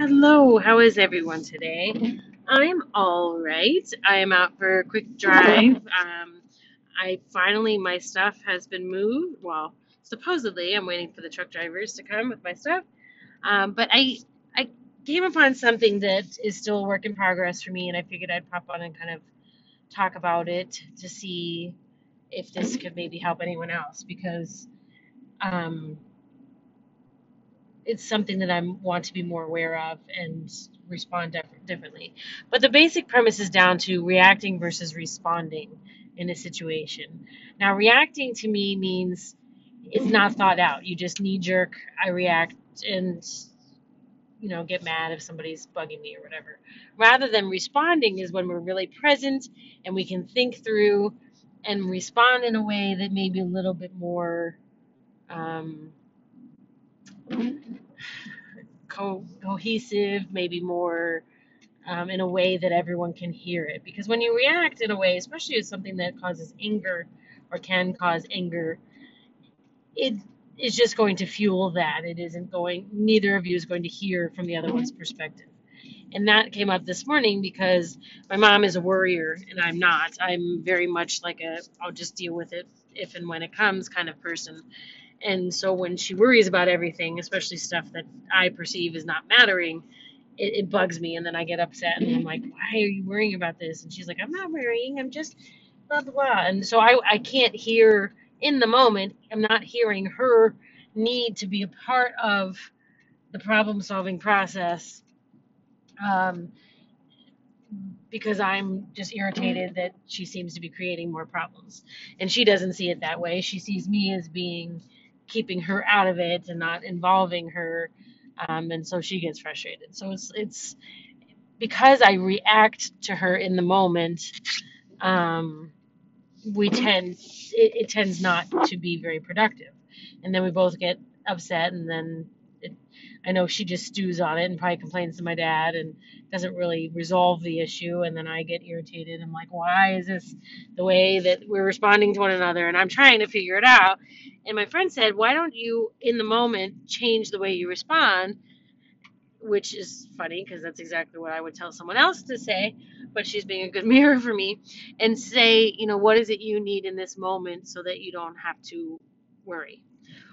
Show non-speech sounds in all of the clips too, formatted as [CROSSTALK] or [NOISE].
Hello, how is everyone today? I'm all right. I am out for a quick drive. [LAUGHS] Um, I finally, my stuff has been moved. Well, supposedly, I'm waiting for the truck drivers to come with my stuff. Um, but I, I came upon something that is still a work in progress for me, and I figured I'd pop on and kind of talk about it to see if this could maybe help anyone else because. Um, it's something that I want to be more aware of and respond dif- differently. But the basic premise is down to reacting versus responding in a situation. Now, reacting to me means it's not thought out. You just knee jerk, I react and you know get mad if somebody's bugging me or whatever. Rather than responding is when we're really present and we can think through and respond in a way that may be a little bit more um, co- cohesive, maybe more um, in a way that everyone can hear it. Because when you react in a way, especially with something that causes anger or can cause anger, it is just going to fuel that. It isn't going, neither of you is going to hear from the other one's perspective. And that came up this morning because my mom is a worrier and I'm not. I'm very much like a, I'll just deal with it if and when it comes kind of person. And so when she worries about everything, especially stuff that I perceive as not mattering, it, it bugs me. And then I get upset and I'm like, why are you worrying about this? And she's like, I'm not worrying. I'm just blah, blah, blah. And so I, I can't hear in the moment, I'm not hearing her need to be a part of the problem solving process um, because I'm just irritated that she seems to be creating more problems. And she doesn't see it that way. She sees me as being keeping her out of it and not involving her. Um, and so she gets frustrated. So it's it's because I react to her in the moment. Um, we tend it, it tends not to be very productive, and then we both get upset, and then I know she just stews on it and probably complains to my dad and doesn't really resolve the issue, and then I get irritated. I'm like, why is this the way that we're responding to one another? And I'm trying to figure it out. And my friend said, why don't you, in the moment, change the way you respond? which is funny because that's exactly what I would tell someone else to say, but she's being a good [LAUGHS] mirror for me and say, you know, what is it you need in this moment so that you don't have to worry?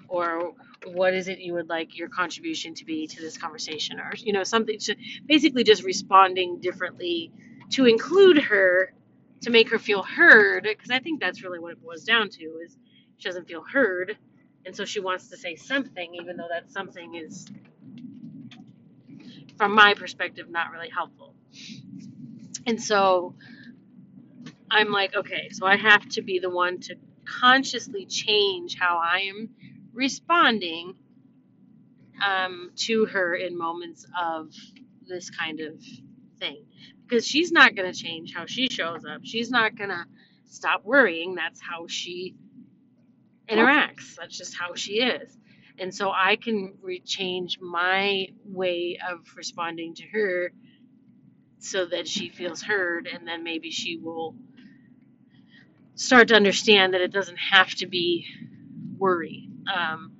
Or what is it you would like your contribution to be to this conversation? Or, you know, something to basically just responding differently to include her, to make her feel heard, because I think that's really what it boils down to is she doesn't feel heard. And so she wants to say something, even though that something is from my perspective, not really helpful. And so I'm like, okay, so I have to be the one to consciously change how I am responding um, to her in moments of this kind of thing. Because she's not going to change how she shows up. She's not going to stop worrying. That's how she interacts. That's just how she is. And so I can re- change my way of responding to her so that she feels heard, and then maybe she will start to understand that it doesn't have to be worry. Um,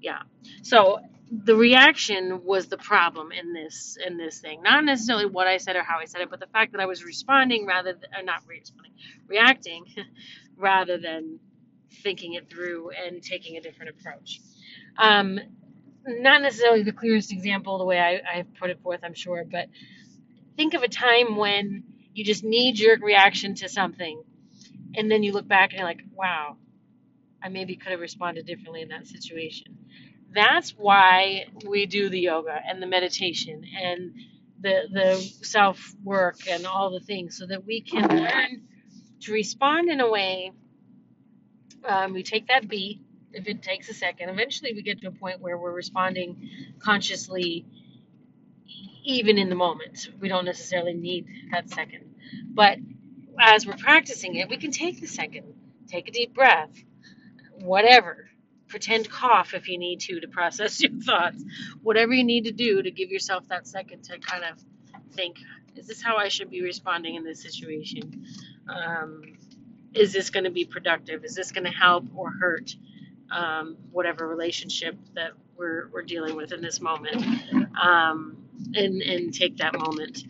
yeah. So the reaction was the problem in this in this thing, not necessarily what I said or how I said it, but the fact that I was responding rather than uh, not responding, reacting [LAUGHS] rather than thinking it through and taking a different approach. Um, not necessarily the clearest example the way I, I put it forth, I'm sure, but think of a time when you just knee jerk reaction to something, and then you look back and you're like, wow, I maybe could have responded differently in that situation. That's why we do the yoga and the meditation and the the self work and all the things so that we can learn to respond in a way. Um, we take that beat if it takes a second. Eventually, we get to a point where we're responding consciously, even in the moment. We don't necessarily need that second, but as we're practicing it, we can take the second, take a deep breath, whatever. Pretend cough if you need to to process [LAUGHS] your thoughts. Whatever you need to do to give yourself that second to kind of think, is this how I should be responding in this situation? Um, is this going to be productive? Is this going to help or hurt um, whatever relationship that we're, we're dealing with in this moment um, and, and take that moment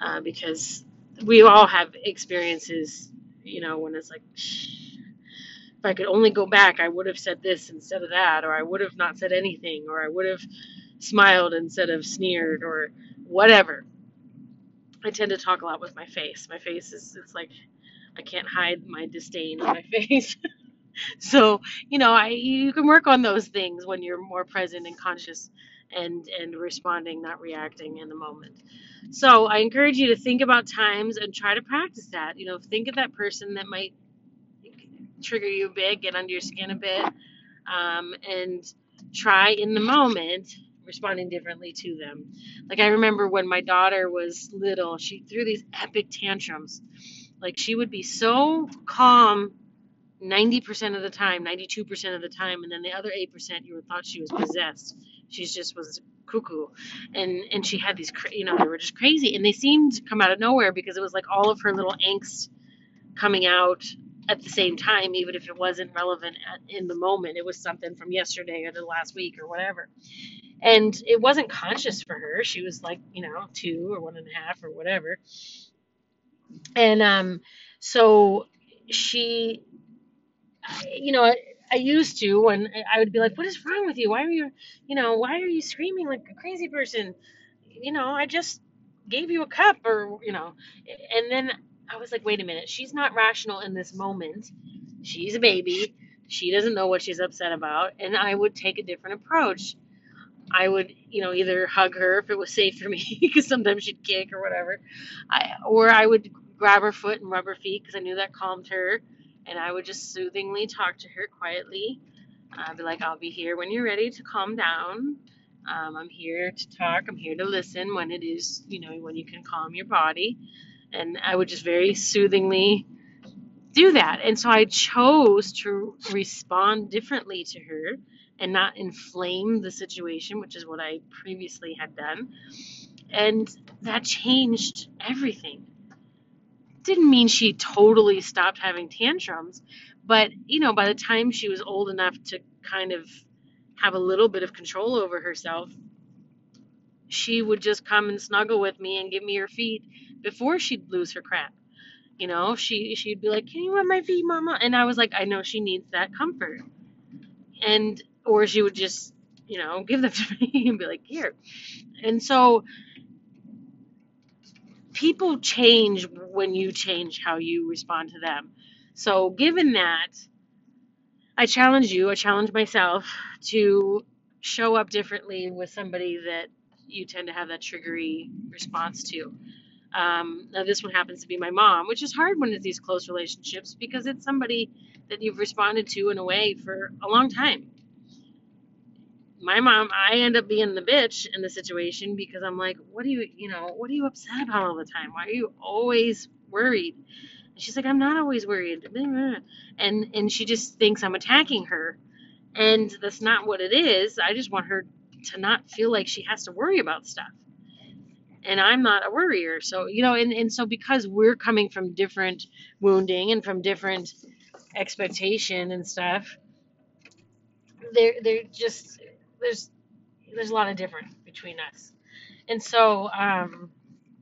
uh, because we all have experiences, you know, when it's like, if I could only go back, I would have said this instead of that, or I would have not said anything, or I would have smiled instead of sneered, or whatever. I tend to talk a lot with my face. My face is, it's like, I can't hide my disdain on my [LAUGHS] face. so you know I, you can work on those things when you're more present and conscious and and responding not reacting in the moment so i encourage you to think about times and try to practice that you know think of that person that might trigger you a bit get under your skin a bit um, and try in the moment responding differently to them like i remember when my daughter was little she threw these epic tantrums like she would be so calm 90% of the time, 92% of the time, and then the other 8% you would thought she was possessed. She just was cuckoo. And and she had these, you know, they were just crazy. And they seemed to come out of nowhere because it was like all of her little angst coming out at the same time, even if it wasn't relevant at, in the moment. It was something from yesterday or the last week or whatever. And it wasn't conscious for her. She was like, you know, two or one and a half or whatever. And um, so she you know, I, I used to when I would be like, "What is wrong with you? Why are you, you know, why are you screaming like a crazy person? You know, I just gave you a cup, or you know." And then I was like, "Wait a minute. She's not rational in this moment. She's a baby. She doesn't know what she's upset about." And I would take a different approach. I would, you know, either hug her if it was safe for me, [LAUGHS] because sometimes she'd kick or whatever, I, or I would grab her foot and rub her feet because I knew that calmed her and I would just soothingly talk to her quietly. I'd be like, I'll be here when you're ready to calm down. Um, I'm here to talk. I'm here to listen when it is, you know, when you can calm your body. And I would just very soothingly do that. And so I chose to respond differently to her and not inflame the situation, which is what I previously had done. And that changed everything didn't mean she totally stopped having tantrums, but you know, by the time she was old enough to kind of have a little bit of control over herself, she would just come and snuggle with me and give me her feet before she'd lose her crap. You know, she she'd be like, "Can you rub my feet, mama?" And I was like, "I know she needs that comfort." And or she would just, you know, give them [LAUGHS] to me and be like, "Here." And so people change when you change how you respond to them. So, given that, I challenge you, I challenge myself to show up differently with somebody that you tend to have that triggery response to. Um, now, this one happens to be my mom, which is hard when it's these close relationships because it's somebody that you've responded to in a way for a long time my mom, I end up being the bitch in the situation because I'm like, what are you, you know, what are you upset about all the time? Why are you always worried? And she's like, I'm not always worried. And and she just thinks I'm attacking her. And that's not what it is. I just want her to not feel like she has to worry about stuff. And I'm not a worrier. So, you know, and, and so because we're coming from different wounding and from different expectation and stuff, they're they're just there's there's a lot of difference between us. And so, um,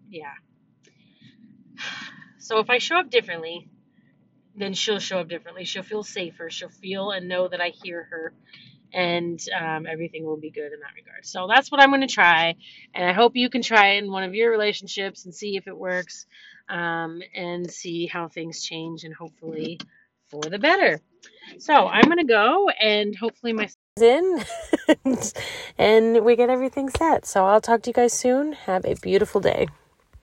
yeah. So if I show up differently, then she'll show up differently. She'll feel safer. She'll feel and know that I hear her, and um, everything will be good in that regard. So that's what I'm going to try, and I hope you can try it in one of your relationships and see if it works, um, and see how things change, and hopefully for the better. So I'm going to go, and hopefully my [LAUGHS] in [LAUGHS] and we get everything set. So I'll talk to you guys soon. Have a beautiful day.